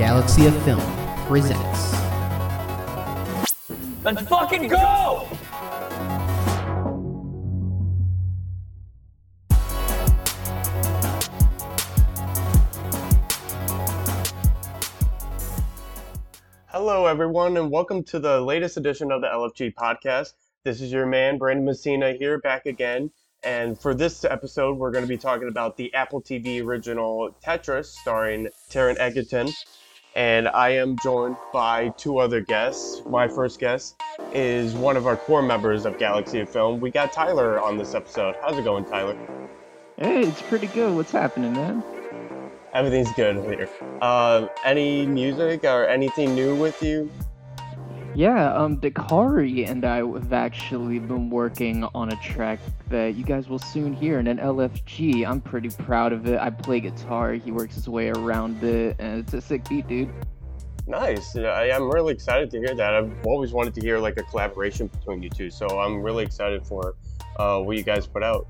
Galaxy of Film presents. Let's fucking go! Hello, everyone, and welcome to the latest edition of the LFG podcast. This is your man, Brandon Messina, here back again. And for this episode, we're going to be talking about the Apple TV original Tetris starring Taron Egerton. And I am joined by two other guests. My first guest is one of our core members of Galaxy of Film. We got Tyler on this episode. How's it going, Tyler? Hey, it's pretty good. What's happening, man? Everything's good here. Uh, any music or anything new with you? Yeah, um, Dakari and I have actually been working on a track that you guys will soon hear in an LFG. I'm pretty proud of it. I play guitar, he works his way around it, and it's a sick beat, dude. Nice. I, am really excited to hear that. I've always wanted to hear like a collaboration between you two, so I'm really excited for uh, what you guys put out.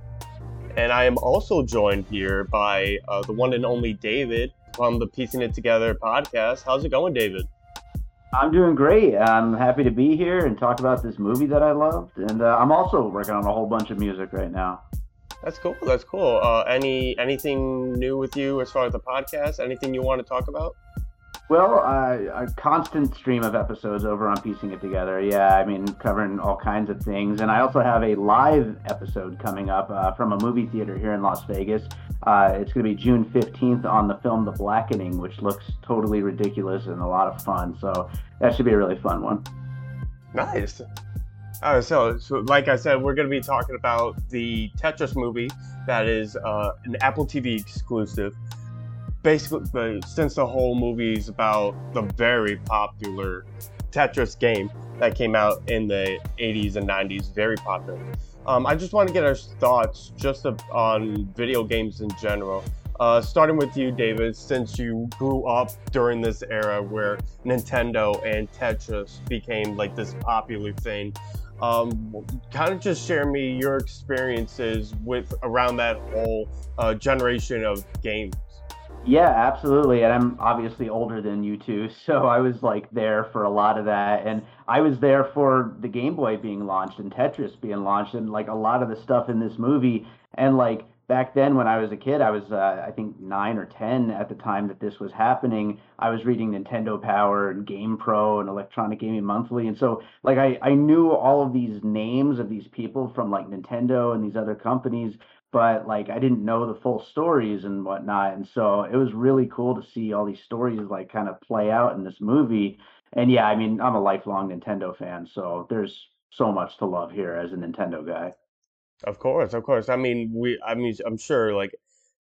And I am also joined here by uh, the one and only David from the Piecing It Together podcast. How's it going, David? I'm doing great. I'm happy to be here and talk about this movie that I loved. And uh, I'm also working on a whole bunch of music right now. That's cool. That's cool. Uh, any anything new with you as far as the podcast? Anything you want to talk about? Well, uh, a constant stream of episodes over on Piecing It Together. Yeah, I mean, covering all kinds of things. And I also have a live episode coming up uh, from a movie theater here in Las Vegas. Uh, it's going to be June 15th on the film The Blackening, which looks totally ridiculous and a lot of fun. So that should be a really fun one. Nice. Uh, so, so, like I said, we're going to be talking about the Tetris movie that is uh, an Apple TV exclusive basically since the whole movie is about the very popular Tetris game that came out in the 80s and 90s, very popular. Um, I just want to get our thoughts just on video games in general. Uh, starting with you, David, since you grew up during this era where Nintendo and Tetris became like this popular thing, um, kind of just share me your experiences with around that whole uh, generation of games. Yeah, absolutely. And I'm obviously older than you two, so I was like there for a lot of that. And I was there for the Game Boy being launched and Tetris being launched and like a lot of the stuff in this movie. And like back then when I was a kid, I was uh, I think nine or ten at the time that this was happening. I was reading Nintendo Power and Game Pro and Electronic Gaming Monthly, and so like I I knew all of these names of these people from like Nintendo and these other companies but like I didn't know the full stories and whatnot. And so it was really cool to see all these stories like kind of play out in this movie. And yeah, I mean, I'm a lifelong Nintendo fan, so there's so much to love here as a Nintendo guy. Of course, of course. I mean, we I mean, I'm sure like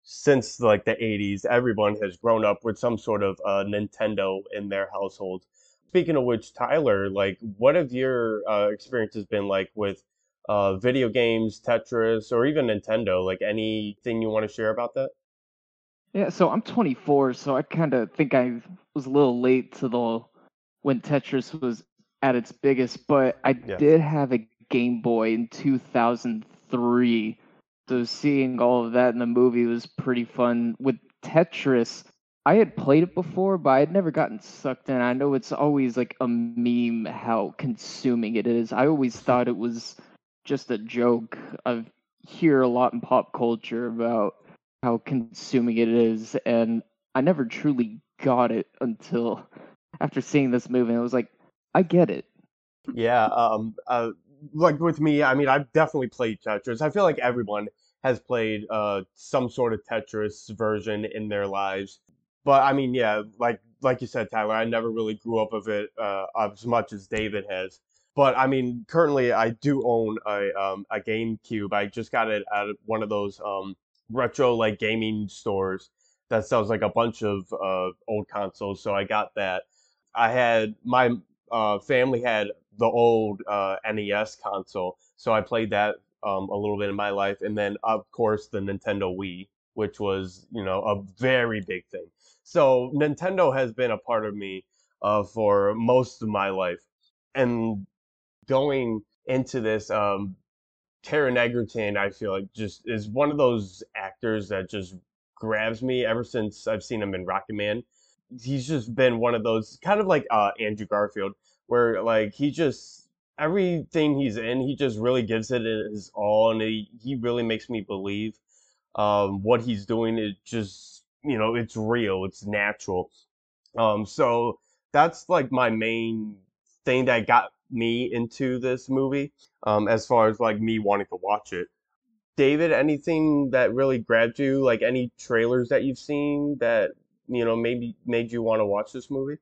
since like the 80s, everyone has grown up with some sort of uh, Nintendo in their household. Speaking of which, Tyler, like, what have your uh, experiences been like with uh, video games, Tetris, or even Nintendo? Like anything you want to share about that? Yeah, so I'm 24, so I kind of think I was a little late to the when Tetris was at its biggest, but I yeah. did have a Game Boy in 2003. So seeing all of that in the movie was pretty fun. With Tetris, I had played it before, but I had never gotten sucked in. I know it's always like a meme how consuming it is. I always thought it was just a joke. I hear a lot in pop culture about how consuming it is, and I never truly got it until after seeing this movie. I was like, I get it. Yeah, um, uh, like with me, I mean, I've definitely played Tetris. I feel like everyone has played uh, some sort of Tetris version in their lives. But I mean, yeah, like like you said, Tyler, I never really grew up of it uh, as much as David has. But I mean, currently I do own a um, a GameCube. I just got it at one of those um, retro like gaming stores that sells like a bunch of uh, old consoles. So I got that. I had my uh, family had the old uh, NES console, so I played that um, a little bit in my life, and then of course the Nintendo Wii, which was you know a very big thing. So Nintendo has been a part of me uh, for most of my life, and going into this, um, Taron Egerton, I feel like just is one of those actors that just grabs me ever since I've seen him in Rocket Man. he's just been one of those kind of like uh, Andrew Garfield, where like he just everything he's in, he just really gives it his all, and he, he really makes me believe um, what he's doing. It just you know it's real, it's natural. Um, so that's like my main thing that got me into this movie, um, as far as like me wanting to watch it. David, anything that really grabbed you? Like any trailers that you've seen that you know maybe made you want to watch this movie?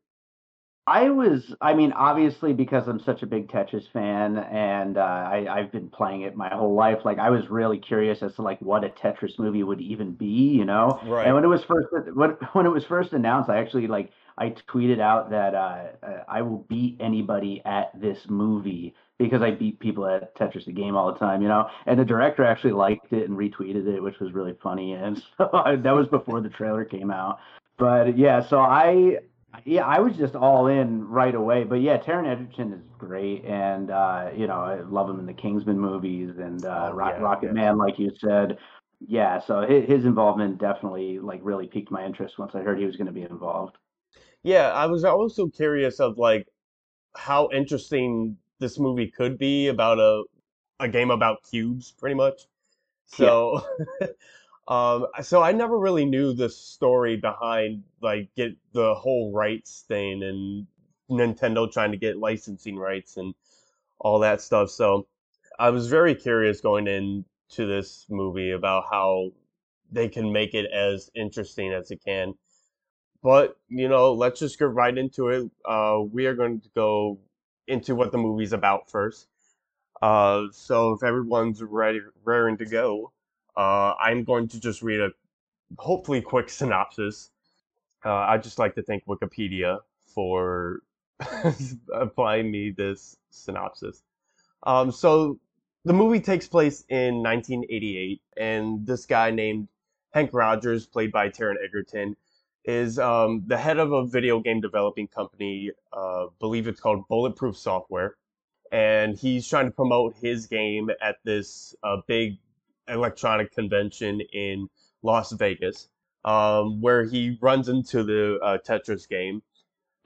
I was, I mean, obviously because I'm such a big Tetris fan and uh, I, I've been playing it my whole life. Like I was really curious as to like what a Tetris movie would even be, you know. Right. And when it was first when when it was first announced, I actually like I tweeted out that uh, uh, I will beat anybody at this movie because I beat people at Tetris the game all the time, you know. And the director actually liked it and retweeted it, which was really funny. And so I, that was before the trailer came out. But yeah, so I yeah, I was just all in right away. But yeah, Taron Egerton is great, and uh, you know I love him in the Kingsman movies and uh, oh, Rock, yeah, Rocket yeah. Man, like you said. Yeah, so his, his involvement definitely like really piqued my interest once I heard he was going to be involved. Yeah, I was also curious of like how interesting this movie could be about a a game about cubes, pretty much. So, yeah. um, so I never really knew the story behind like get the whole rights thing and Nintendo trying to get licensing rights and all that stuff. So, I was very curious going into this movie about how they can make it as interesting as it can. But you know, let's just get right into it. Uh, we are going to go into what the movie's about first. Uh, so if everyone's ready, raring to go, uh, I'm going to just read a hopefully quick synopsis. Uh, I just like to thank Wikipedia for applying me this synopsis. Um, so the movie takes place in 1988, and this guy named Hank Rogers, played by Taron Egerton, is um, the head of a video game developing company. Uh, believe it's called Bulletproof Software, and he's trying to promote his game at this uh, big electronic convention in Las Vegas, um, where he runs into the uh, Tetris game.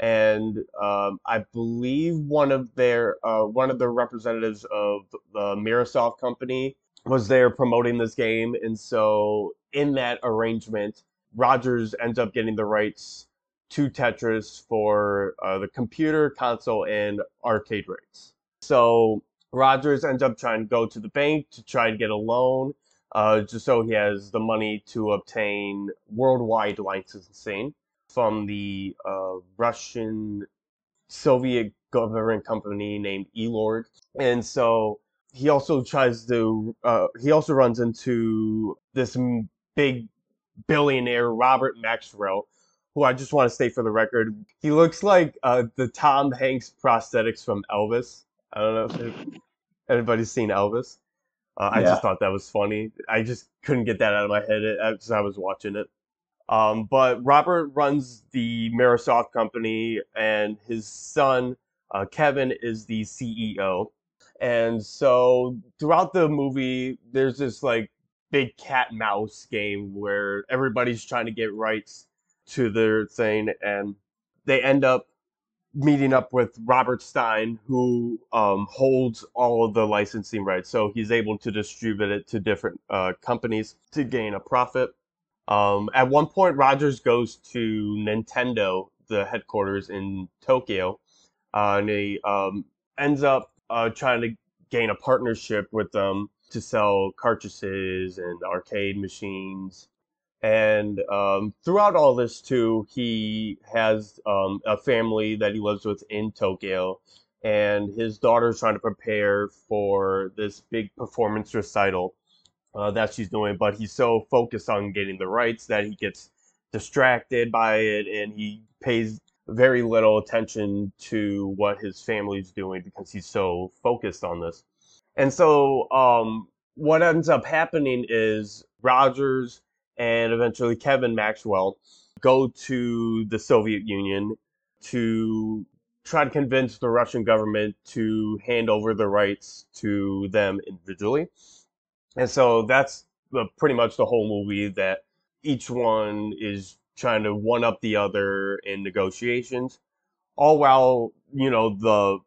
And um, I believe one of their uh, one of the representatives of the Mirrorsoft company was there promoting this game, and so in that arrangement, Rogers ends up getting the rights to Tetris for uh, the computer, console, and arcade rights. So Rogers ends up trying to go to the bank to try to get a loan, uh, just so he has the money to obtain worldwide licensing from the uh, Russian Soviet government company named Elorg. And so he also tries to, uh, he also runs into this big billionaire Robert Maxwell, who I just want to state for the record, he looks like uh, the Tom Hanks prosthetics from Elvis. I don't know if anybody's seen Elvis. Uh, I just thought that was funny. I just couldn't get that out of my head as I was watching it. Um, but Robert runs the Mirrorsoft company, and his son uh, Kevin is the CEO. And so throughout the movie, there's this like big cat mouse game where everybody's trying to get rights to their thing and they end up meeting up with Robert Stein, who um, holds all of the licensing rights. So he's able to distribute it to different uh, companies to gain a profit. Um, at one point, Rogers goes to Nintendo, the headquarters in Tokyo, uh, and he um, ends up uh, trying to gain a partnership with them to sell cartridges and arcade machines. And um, throughout all this, too, he has um, a family that he lives with in Tokyo. And his daughter's trying to prepare for this big performance recital uh, that she's doing. But he's so focused on getting the rights that he gets distracted by it and he pays very little attention to what his family's doing because he's so focused on this. And so um, what ends up happening is Rogers and eventually Kevin Maxwell go to the Soviet Union to try to convince the Russian government to hand over the rights to them individually. And so that's the, pretty much the whole movie that each one is trying to one up the other in negotiations, all while you know the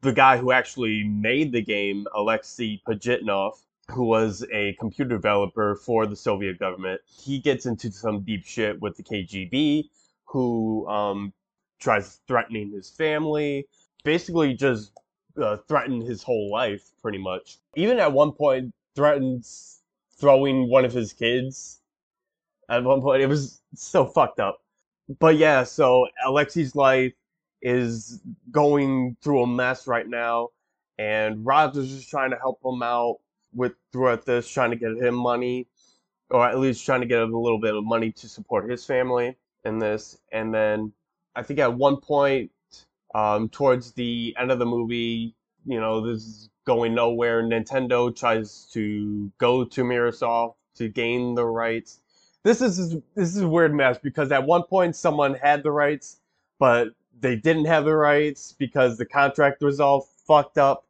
the guy who actually made the game, Alexei Pajitnov, who was a computer developer for the Soviet government, he gets into some deep shit with the KGB, who um, tries threatening his family, basically just uh, threatened his whole life, pretty much. Even at one point, threatens throwing one of his kids. At one point, it was so fucked up. But yeah, so Alexei's life is going through a mess right now, and Rogers is trying to help him out with throughout this, trying to get him money, or at least trying to get a little bit of money to support his family in this. And then I think at one point, um, towards the end of the movie, you know, this is going nowhere. Nintendo tries to go to Mirrorsoft to gain the rights. This is this is a weird mess because at one point someone had the rights, but they didn't have the rights because the contract was all fucked up.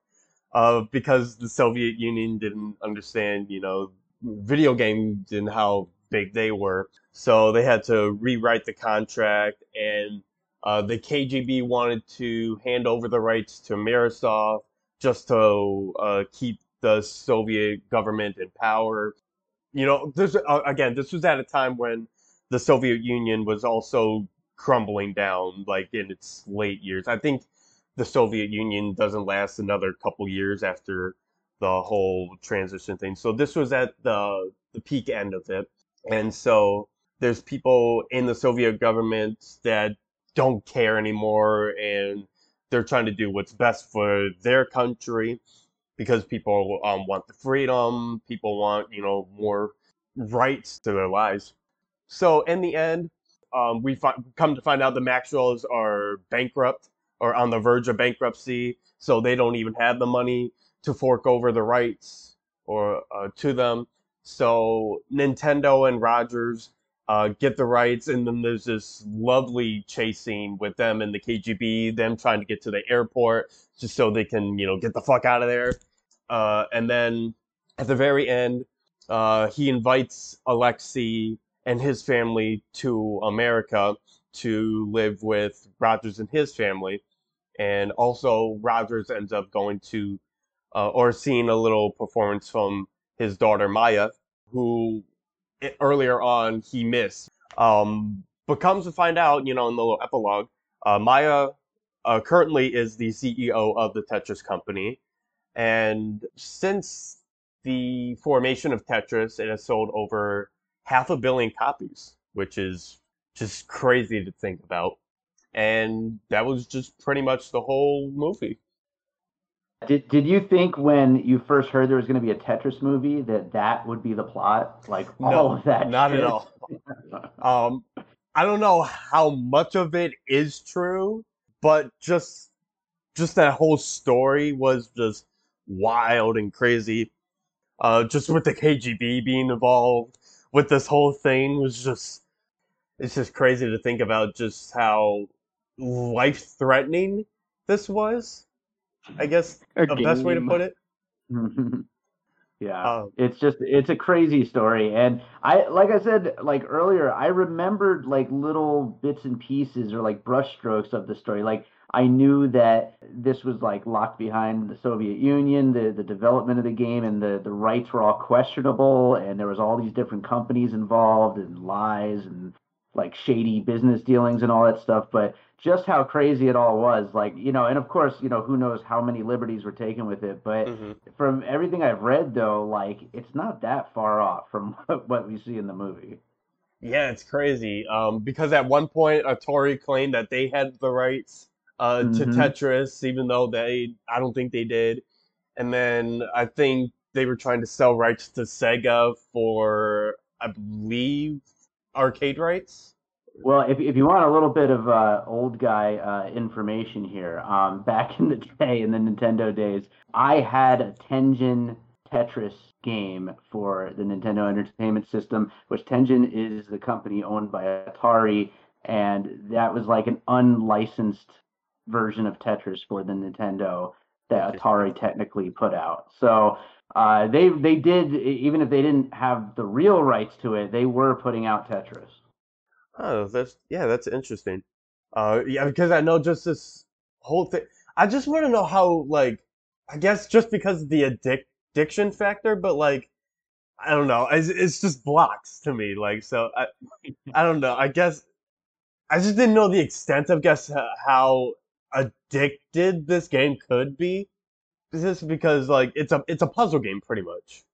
Uh, because the Soviet Union didn't understand, you know, video games and how big they were. So they had to rewrite the contract, and uh, the KGB wanted to hand over the rights to Mirrorsoft just to uh, keep the Soviet government in power. You know, this uh, again, this was at a time when the Soviet Union was also crumbling down, like in its late years. I think the Soviet Union doesn't last another couple years after the whole transition thing. So this was at the the peak end of it. And so there's people in the Soviet government that don't care anymore and they're trying to do what's best for their country because people um, want the freedom, people want, you know, more rights to their lives. So in the end, um, we fi- come to find out the Maxwells are bankrupt or on the verge of bankruptcy, so they don't even have the money to fork over the rights or uh, to them. So Nintendo and Rogers uh, get the rights, and then there's this lovely chase scene with them and the KGB, them trying to get to the airport just so they can, you know, get the fuck out of there. Uh, and then at the very end, uh, he invites Alexei and his family to America to live with Rogers and his family and also Rogers ends up going to uh, or seeing a little performance from his daughter Maya, who earlier on he missed. Um, but comes to find out, you know, in the little epilogue, uh, Maya uh, currently is the CEO of the Tetris company, and since the formation of Tetris, it has sold over half a billion copies, which is just crazy to think about and that was just pretty much the whole movie. Did Did you think when you first heard there was going to be a Tetris movie that that would be the plot? Like all no, of that? Not shit? at all. um, I don't know how much of it is true, but just just that whole story was just wild and crazy. Uh, just with the KGB being involved with this whole thing was just it's just crazy to think about just how life threatening this was. I guess a the game. best way to put it. yeah, um, it's just it's a crazy story, and I like I said like earlier, I remembered like little bits and pieces or like brushstrokes of the story. Like I knew that this was like locked behind the Soviet Union, the the development of the game, and the the rights were all questionable, and there was all these different companies involved and lies and like shady business dealings and all that stuff. But just how crazy it all was. Like, you know, and of course, you know, who knows how many liberties were taken with it. But mm-hmm. from everything I've read, though, like, it's not that far off from what we see in the movie. Yeah, it's crazy. Um, because at one point, Atari claimed that they had the rights uh, mm-hmm. to Tetris, even though they, I don't think they did. And then I think they were trying to sell rights to Sega for, I believe, arcade rights. Well, if, if you want a little bit of uh, old guy uh, information here, um, back in the day, in the Nintendo days, I had a Tengen Tetris game for the Nintendo Entertainment System, which Tengen is the company owned by Atari, and that was like an unlicensed version of Tetris for the Nintendo that Atari technically put out. So uh, they they did even if they didn't have the real rights to it, they were putting out Tetris. Oh, that's yeah, that's interesting. Uh, yeah, because I know just this whole thing. I just want to know how, like, I guess just because of the addic addiction factor, but like, I don't know. It's, it's just blocks to me. Like, so I, I don't know. I guess I just didn't know the extent of guess how addicted this game could be. Just because like it's a it's a puzzle game pretty much.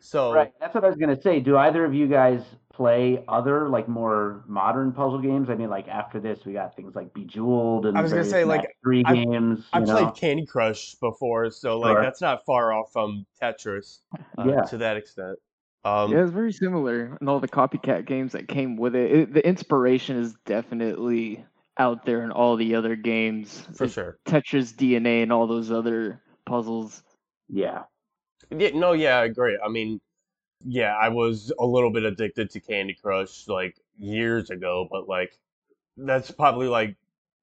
So right, that's what I was gonna say. Do either of you guys play other like more modern puzzle games? I mean, like after this, we got things like Bejeweled and I was gonna say like three games. I played Candy Crush before, so like sure. that's not far off from Tetris. Uh, yeah. to that extent. Um, yeah, it's very similar, and all the copycat games that came with it. it. The inspiration is definitely out there in all the other games. For sure. Tetris DNA and all those other puzzles. Yeah. Yeah, no, yeah, I agree. I mean, yeah, I was a little bit addicted to Candy Crush like years ago, but like that's probably like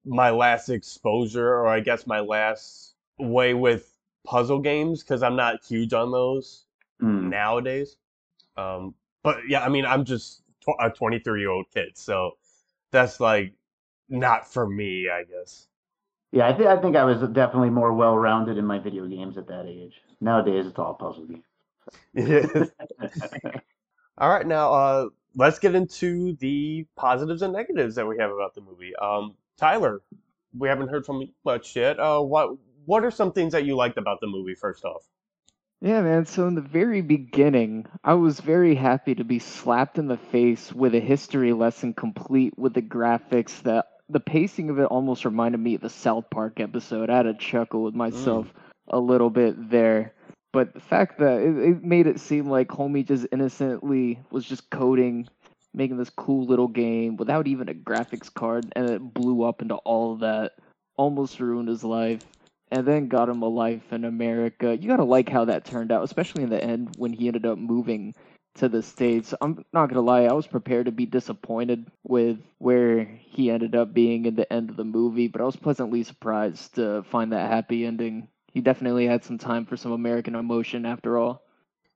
my last exposure, or I guess my last way with puzzle games because I'm not huge on those mm. nowadays. Um, but yeah, I mean, I'm just a 23 year old kid, so that's like not for me, I guess. Yeah, I think I think I was definitely more well rounded in my video games at that age. Nowadays, it's all puzzle games. all right, now uh, let's get into the positives and negatives that we have about the movie. Um, Tyler, we haven't heard from you much yet. Uh, what what are some things that you liked about the movie? First off. Yeah, man. So in the very beginning, I was very happy to be slapped in the face with a history lesson complete with the graphics that the pacing of it almost reminded me of the South Park episode. I had a chuckle with myself mm. a little bit there. But the fact that it, it made it seem like Homie just innocently was just coding, making this cool little game without even a graphics card, and it blew up into all of that, almost ruined his life and then got him a life in America. You gotta like how that turned out, especially in the end when he ended up moving to the states. I'm not gonna lie, I was prepared to be disappointed with where he ended up being in the end of the movie, but I was pleasantly surprised to find that happy ending. He definitely had some time for some American emotion after all.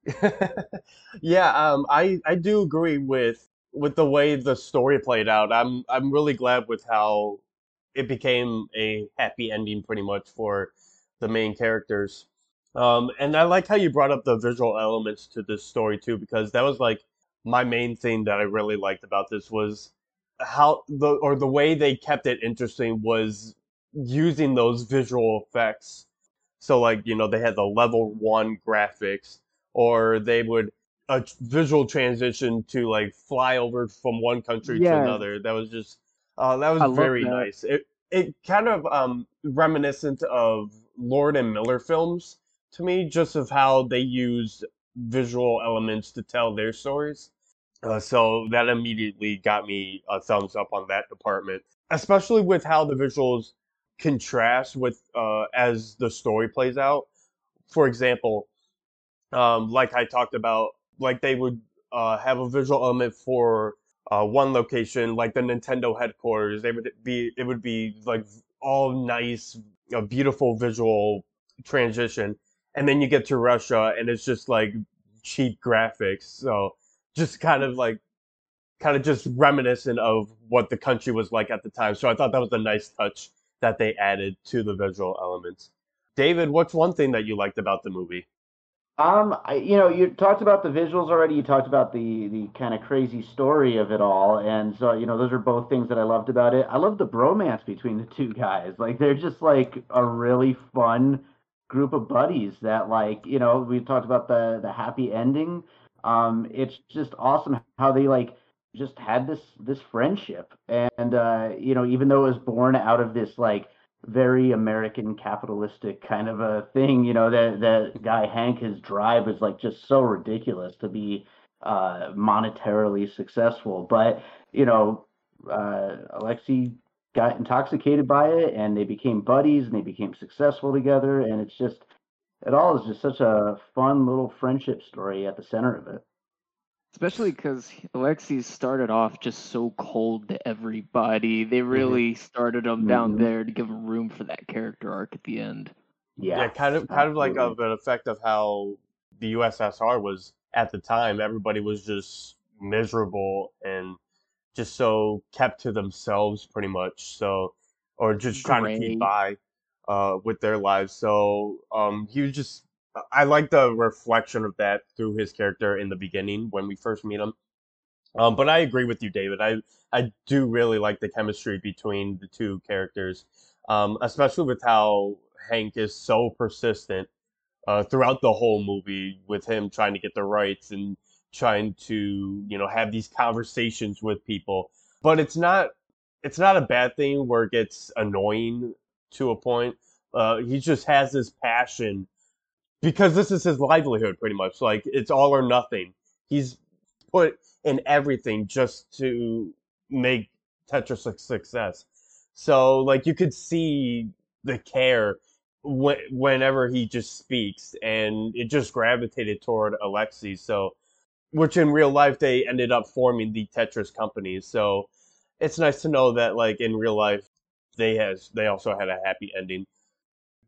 yeah, um, I I do agree with with the way the story played out. I'm I'm really glad with how it became a happy ending pretty much for the main characters. Um, and I like how you brought up the visual elements to this story too, because that was like my main thing that I really liked about this was how the or the way they kept it interesting was using those visual effects. So like you know they had the level one graphics, or they would a visual transition to like fly over from one country yeah. to another. That was just uh, that was very that. nice. It it kind of um, reminiscent of Lord and Miller films to me, just of how they use visual elements to tell their stories. Uh, so that immediately got me a thumbs up on that department, especially with how the visuals contrast with uh, as the story plays out. For example, um, like I talked about, like they would uh, have a visual element for uh, one location, like the Nintendo headquarters. They would be it would be like all nice, a beautiful visual transition, and then you get to Russia, and it's just like cheap graphics. So just kind of like kind of just reminiscent of what the country was like at the time. So I thought that was a nice touch that they added to the visual elements. David, what's one thing that you liked about the movie? Um, I, you know, you talked about the visuals already. You talked about the the kind of crazy story of it all, and so you know, those are both things that I loved about it. I love the bromance between the two guys. Like they're just like a really fun group of buddies that like you know we talked about the the happy ending. Um, it's just awesome how they like just had this this friendship, and uh, you know, even though it was born out of this like very American capitalistic kind of a thing. You know, that that guy Hank, his drive is like just so ridiculous to be uh, monetarily successful. But you know, uh, Alexei got intoxicated by it, and they became buddies, and they became successful together. And it's just, it all is just such a fun little friendship story at the center of it. Especially because Alexei started off just so cold to everybody. They mm-hmm. really mm-hmm. started him down mm-hmm. there to give him room for that character arc at the end. Yeah, yeah kind of, kind of like of an effect of how the USSR was at the time. Everybody was just miserable and just so kept to themselves pretty much. So or just trying to keep by uh, with their lives. So um, he was just I like the reflection of that through his character in the beginning when we first meet him. Um, but I agree with you, David. I I do really like the chemistry between the two characters, um, especially with how Hank is so persistent uh, throughout the whole movie with him trying to get the rights and trying to you know have these conversations with people. But it's not it's not a bad thing where it gets annoying to a point. Uh, he just has this passion because this is his livelihood pretty much. Like it's all or nothing. He's put in everything just to make Tetris a success. So like you could see the care when, whenever he just speaks, and it just gravitated toward Alexei. So, which in real life they ended up forming the Tetris company. So it's nice to know that like in real life they has they also had a happy ending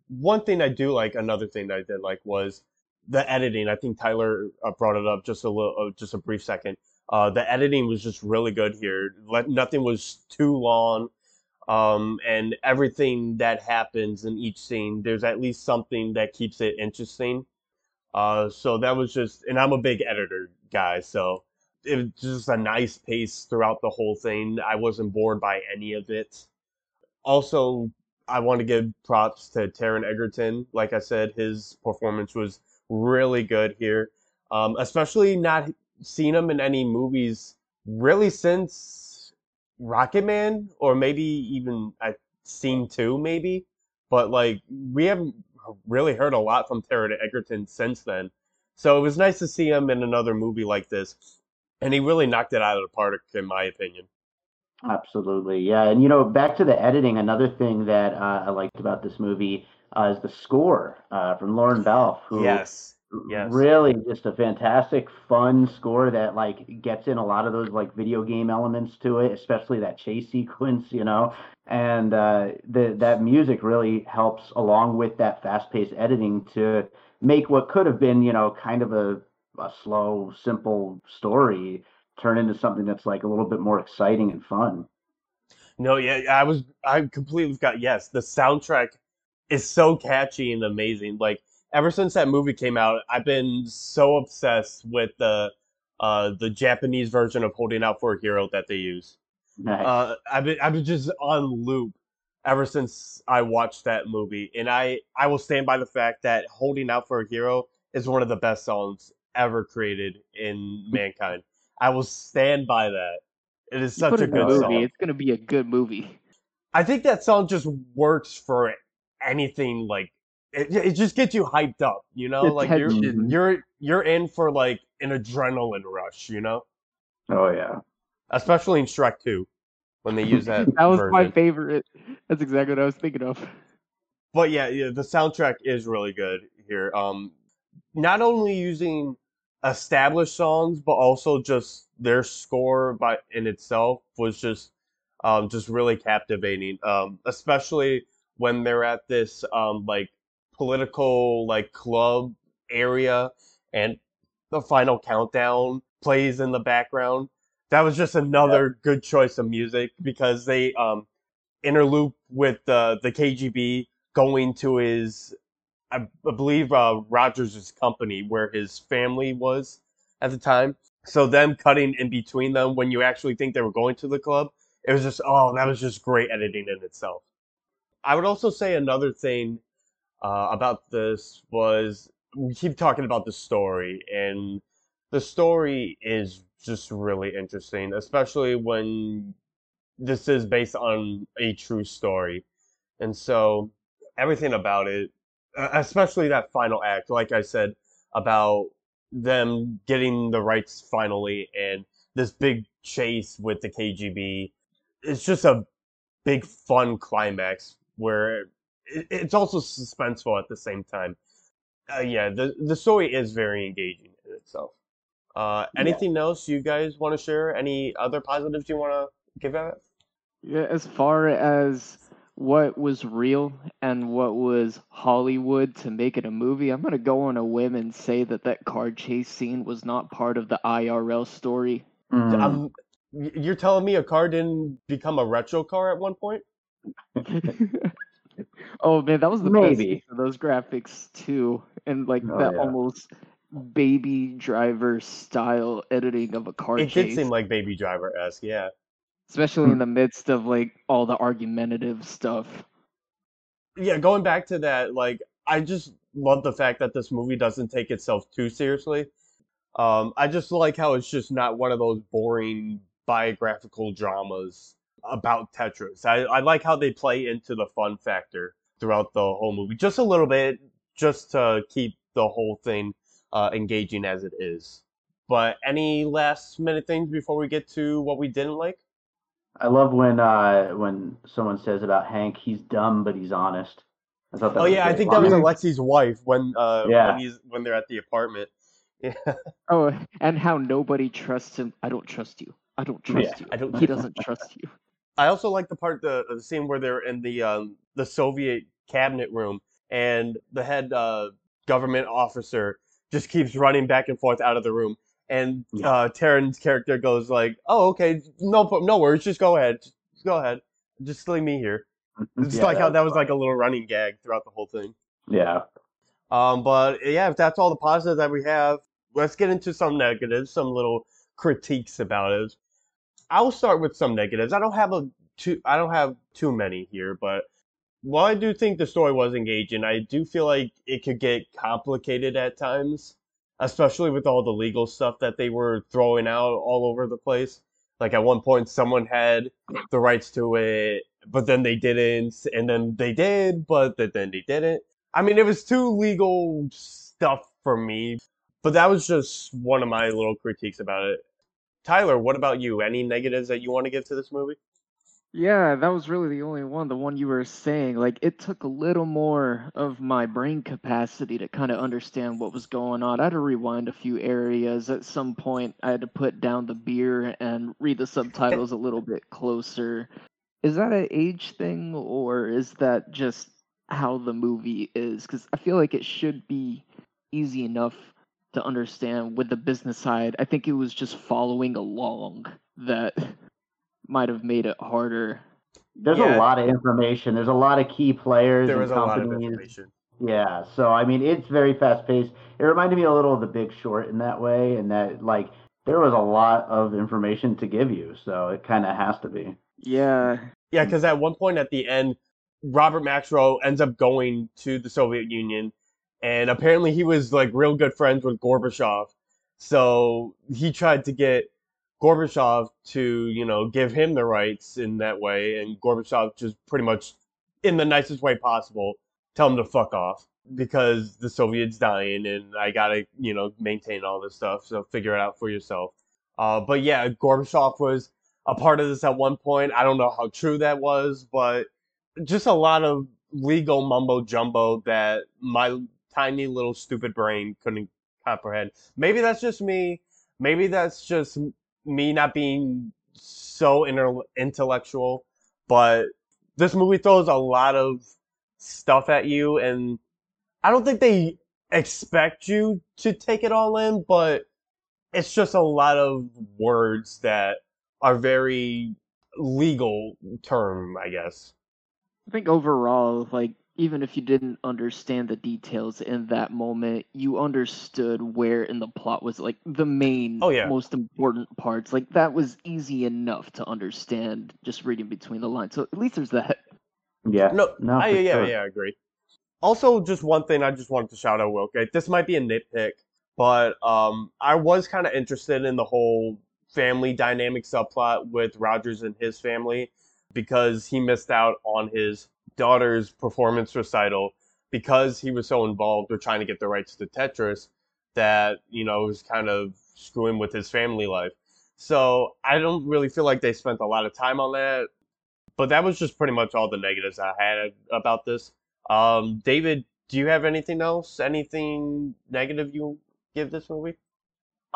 one thing I do like, another thing that I did like was the editing. I think Tyler uh, brought it up just a little, uh, just a brief second. Uh, the editing was just really good here. Let, nothing was too long, um, and everything that happens in each scene, there's at least something that keeps it interesting. Uh, so that was just, and I'm a big editor guy, so it was just a nice pace throughout the whole thing. I wasn't bored by any of it. Also, I want to give props to Taron Egerton. Like I said, his performance was really good here, um, especially not seen him in any movies really since Rocket Man, or maybe even I've seen two, maybe. But like we haven't really heard a lot from Taron Egerton since then. So it was nice to see him in another movie like this, and he really knocked it out of the park, in my opinion. Absolutely, yeah. And you know, back to the editing. Another thing that uh, I liked about this movie uh, is the score uh, from Lorne Balfe. Who yes. Yes. Really, just a fantastic, fun score that like gets in a lot of those like video game elements to it, especially that chase sequence, you know. And uh, the that music really helps along with that fast-paced editing to make what could have been, you know, kind of a a slow, simple story turn into something that's like a little bit more exciting and fun. No, yeah, I was I completely got yes. The soundtrack is so catchy and amazing. Like ever since that movie came out, I've been so obsessed with the uh the Japanese version of Holding Out for a Hero that they use. Nice. Uh, I've been I've been just on loop ever since I watched that movie, and I I will stand by the fact that Holding Out for a Hero is one of the best songs ever created in mankind. I will stand by that. It is such a good movie, song. It's gonna be a good movie. I think that song just works for anything like it, it just gets you hyped up, you know? Like you're you're you're in for like an adrenaline rush, you know? Oh yeah. Especially in Shrek 2 when they use that. that was version. my favorite. That's exactly what I was thinking of. But yeah, yeah, the soundtrack is really good here. Um not only using established songs, but also just their score by in itself was just um, just really captivating. Um, especially when they're at this um, like political like club area and the final countdown plays in the background. That was just another good choice of music because they um interloop with the the KGB going to his I, believe uh, Rogers' company where his family was at the time. So them cutting in between them when you actually think they were going to the club, it was just oh that was just great editing in itself. I would also say another thing uh, about this was we keep talking about the story and the story is just really interesting, especially when this is based on a true story. And so everything about it especially that final act, like I said, about them getting the rights finally and this big chase with the KGB. It's just a big fun climax where it's also suspenseful at the same time. Uh, yeah, the the story is very engaging in itself. Uh, anything yeah. else you guys want to share? Any other positives you want to give out? Yeah, as far as what was real and what was Hollywood to make it a movie, I'm gonna go on a whim and say that that car chase scene was not part of the IRL story. Mm. Um, You're telling me a car didn't become a retro car at one point? oh man, that was the maybe for those graphics too, and like oh, that yeah. almost baby driver style editing of a car. Chase. It chase. did seem like baby driver esque, yeah. Especially in the midst of like all the argumentative stuff. Yeah, going back to that, like I just love the fact that this movie doesn't take itself too seriously. Um, I just like how it's just not one of those boring biographical dramas about Tetris. I, I like how they play into the fun factor throughout the whole movie, just a little bit, just to keep the whole thing uh, engaging as it is. But any last minute things before we get to what we didn't like? I love when uh, when someone says about Hank, he's dumb but he's honest. I thought that oh yeah, I think line. that was Alexei's wife when uh, yeah. when he's when they're at the apartment. Yeah. Oh, and how nobody trusts him. I don't trust you. I don't trust yeah, you. I don't. He doesn't trust you. I also like the part the, the scene where they're in the um, the Soviet cabinet room and the head uh, government officer just keeps running back and forth out of the room. And uh, Taron's character goes like, "Oh, okay, no, no worries, just go ahead, just go ahead, just leave me here." It's yeah, like how that was like a little running gag throughout the whole thing. Yeah. Um, but yeah, if that's all the positives that we have, let's get into some negatives, some little critiques about it. I'll start with some negatives. I don't have a too I don't have too many here, but while I do think the story was engaging, I do feel like it could get complicated at times, especially with all the legal stuff that they were throwing out all over the place. Like at one point, someone had the rights to it, but then they didn't, and then they did, but then they didn't. I mean, it was too legal stuff for me, but that was just one of my little critiques about it. Tyler, what about you? Any negatives that you want to give to this movie? Yeah, that was really the only one, the one you were saying. Like, it took a little more of my brain capacity to kind of understand what was going on. I had to rewind a few areas. At some point, I had to put down the beer and read the subtitles a little bit closer. Is that an age thing, or is that just how the movie is? Because I feel like it should be easy enough to understand with the business side. I think it was just following along that might have made it harder. There's yeah. a lot of information. There's a lot of key players there and companies. Yeah, so I mean, it's very fast paced. It reminded me a little of The Big Short in that way, and that like there was a lot of information to give you, so it kind of has to be. Yeah. Yeah, because at one point at the end, Robert Maxwell ends up going to the Soviet Union, and apparently he was like real good friends with Gorbachev. So he tried to get Gorbachev to, you know, give him the rights in that way, and Gorbachev just pretty much, in the nicest way possible, tell him to fuck off because the Soviets dying, and I gotta, you know, maintain all this stuff. So figure it out for yourself. Uh, but yeah, Gorbachev was a part of this at one point. I don't know how true that was, but just a lot of legal mumbo jumbo that my tiny little stupid brain couldn't comprehend. Maybe that's just me. Maybe that's just me not being so inter- intellectual, but this movie throws a lot of stuff at you, and I don't think they expect you to take it all in, but it's just a lot of words that are very legal term, I guess. I think overall, like even if you didn't understand the details in that moment, you understood where in the plot was like the main, oh, yeah. most important parts. Like that was easy enough to understand just reading between the lines. So at least there's that. Yeah. No, no I, yeah, sure. yeah, I agree. Also, just one thing I just wanted to shout out, Will. Okay, this might be a nitpick, but um, I was kind of interested in the whole family dynamic subplot with Rogers and his family because he missed out on his daughter's performance recital because he was so involved with trying to get the rights to Tetris that, you know, was kind of screwing with his family life. So I don't really feel like they spent a lot of time on that. But that was just pretty much all the negatives I had about this. Um, David, do you have anything else? Anything negative you give this movie?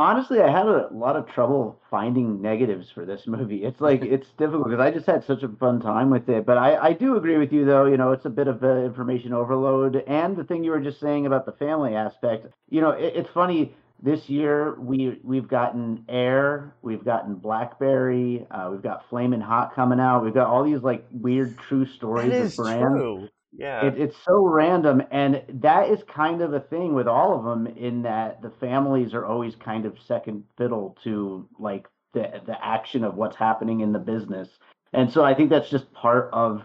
Honestly, I had a lot of trouble finding negatives for this movie. It's like it's difficult because I just had such a fun time with it. But I, I do agree with you though. You know, it's a bit of information overload, and the thing you were just saying about the family aspect. You know, it, it's funny. this year we we've gotten Air, we've gotten Blackberry, uh, we've got Flamin' Hot coming out. We've got all these like weird true stories that is of brands. True. Yeah. It, it's so random, and that is kind of a thing with all of them in that the families are always kind of second fiddle to like the the action of what's happening in the business, and so I think that's just part of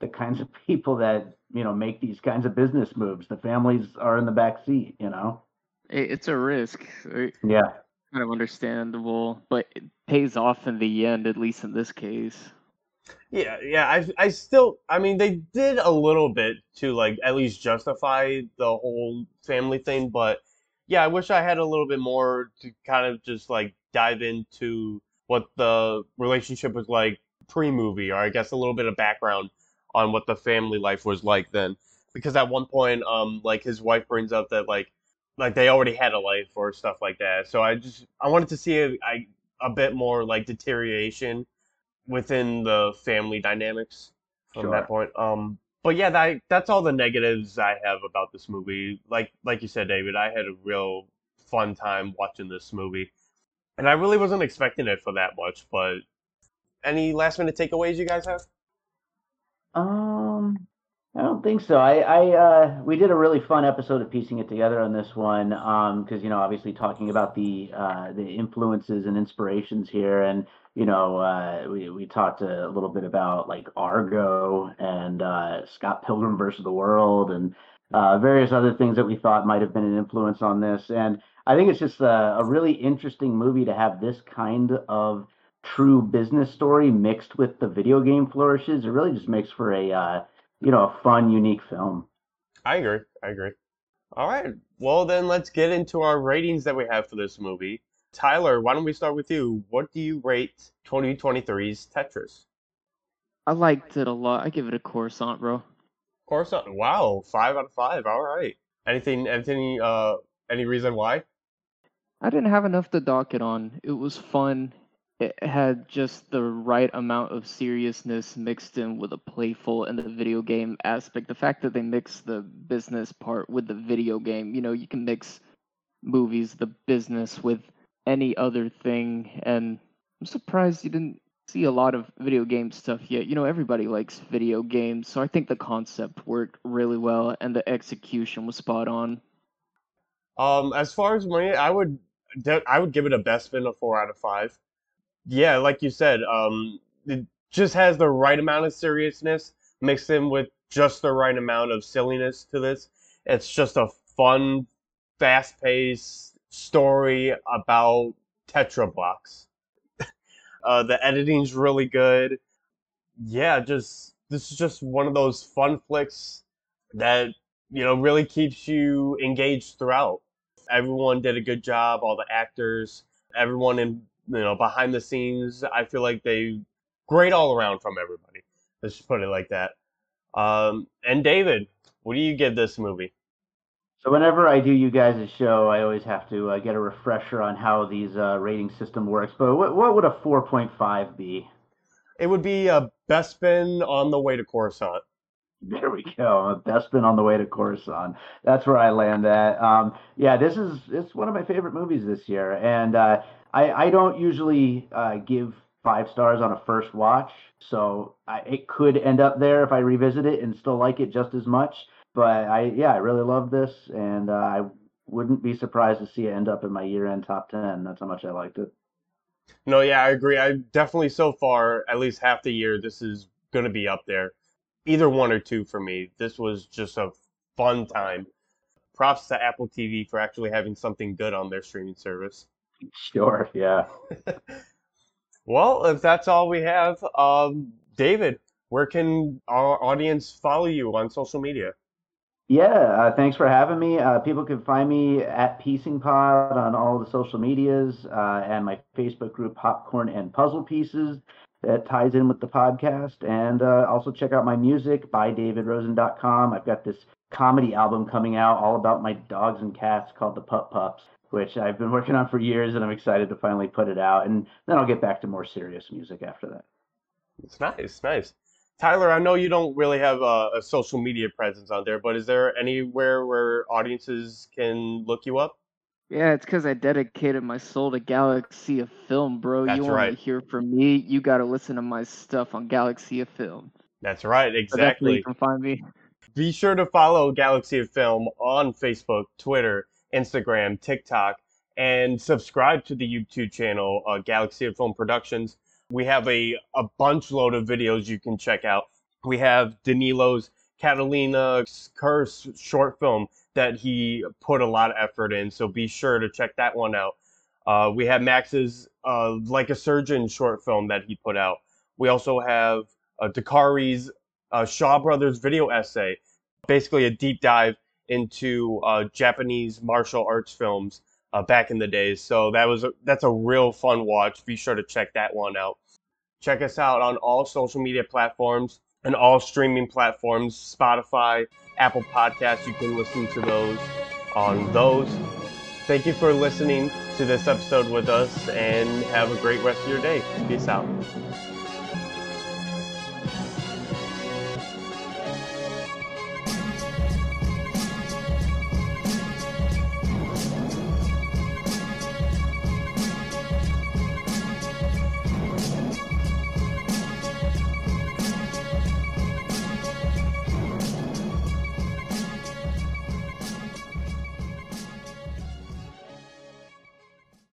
the kinds of people that you know make these kinds of business moves. The families are in the back seat, you know. It's a risk. Yeah. Kind of understandable, but it pays off in the end, at least in this case. Yeah, yeah. I, I still, I mean, they did a little bit to like at least justify the whole family thing, but yeah, I wish I had a little bit more to kind of just like dive into what the relationship was like pre-movie, or I guess a little bit of background on what the family life was like then. Because at one point, um, like his wife brings up that like like they already had a life or stuff like that. So I just I wanted to see a, I, a bit more like deterioration within the family dynamics from Sure. that point. Um, but yeah, that that's all the negatives I have about this movie. Like like you said, David, I had a real fun time watching this movie, and I really wasn't expecting it for that much. But any last minute takeaways you guys have? Um, I don't think so. I, I, uh, we did a really fun episode of piecing it together on this one, um, because you know, obviously talking about the uh, the influences and inspirations here, and you know, uh, we we talked a little bit about like Argo and uh, Scott Pilgrim versus the World, and uh, various other things that we thought might have been an influence on this. And I think it's just a, a really interesting movie to have this kind of true business story mixed with the video game flourishes. It really just makes for a uh, you know a fun, unique film. I agree. I agree. All right. Well, then let's get into our ratings that we have for this movie. Tyler, why don't we start with you? What do you rate 2023's Tetris? I liked it a lot. I give it a Coruscant, bro. Coruscant. Wow, five out of five. All right. Anything? Anything? Uh, any reason why? I didn't have enough to dock it on. It was fun. It had just the right amount of seriousness mixed in with a playful and the video game aspect. The fact that they mix the business part with the video game, you know, you can mix movies, the business with any other thing. And I'm surprised you didn't see a lot of video game stuff yet. You know, everybody likes video games, so I think the concept worked really well and the execution was spot on. Um, as far as money, I would, I would give it a Bespin of four out of five. Yeah, like you said, um, it just has the right amount of seriousness mixed in with just the right amount of silliness to this. It's just a fun, fast-paced story about Tetra blocks. uh, the editing's really good. Yeah, just this is just one of those fun flicks that you know really keeps you engaged throughout. Everyone did a good job, all the actors, everyone in you know behind the scenes. I feel like they great all around from everybody. Let's just put it like that. Um, and David, what do you give this movie? So whenever I do you guys a show, I always have to uh, get a refresher on how these uh, rating system works. But what, what would a 4.5 be? It would be a Bespin on the way to Coruscant. There we go. Bespin on the way to Coruscant. That's where I land at. Um, yeah, this is it's one of my favorite movies this year, and uh, I I don't usually uh, give five stars on a first watch, so I, it could end up there if I revisit it and still like it just as much. But I yeah, I really love this, and uh, I wouldn't be surprised to see it end up in my year-end top ten. That's how much I liked it. No, yeah, I agree. I definitely so far, at least half the year, this is gonna be up there. Either one or two for me. This was just a fun time. Props to Apple TV for actually having something good on their streaming service. Sure, yeah. Well, if that's all we have, um, David, where can our audience follow you on social media? Yeah, uh, thanks for having me. Uh, people can find me at Piecing Pod on all the social medias uh, and my Facebook group Popcorn and Puzzle Pieces that ties in with the podcast. And uh, also check out my music by davidrosen.com. I've got this comedy album coming out all about my dogs and cats called the Pup Pups, which I've been working on for years and I'm excited to finally put it out. And then I'll get back to more serious music after that. It's nice, nice. Tyler, I know you don't really have a, a social media presence on there, but is there anywhere where audiences can look you up? Yeah, it's because I dedicated my soul to Galaxy of Film, bro. That's you want right. to hear from me? You got to listen to my stuff on Galaxy of Film. That's right, So exactly. you can find me. Be sure to follow Galaxy of Film on Facebook, Twitter, Instagram, TikTok, and subscribe to the YouTube channel, uh, Galaxy of Film Productions. We have a, a bunch load of videos you can check out. We have Danilo's Catalina's Curse short film that he put a lot of effort in, so be sure to check that one out. Uh, we have Max's uh, Like a Surgeon short film that he put out. We also have uh, Dakari's uh, Shaw Brothers video essay, basically a deep dive into uh, Japanese martial arts films uh, back in the days. So that was a, that's a real fun watch. Be sure to check that one out. Check us out on all social media platforms and all streaming platforms Spotify, Apple Podcasts. You can listen to those on those. Thank you for listening to this episode with us and have a great rest of your day. Peace out.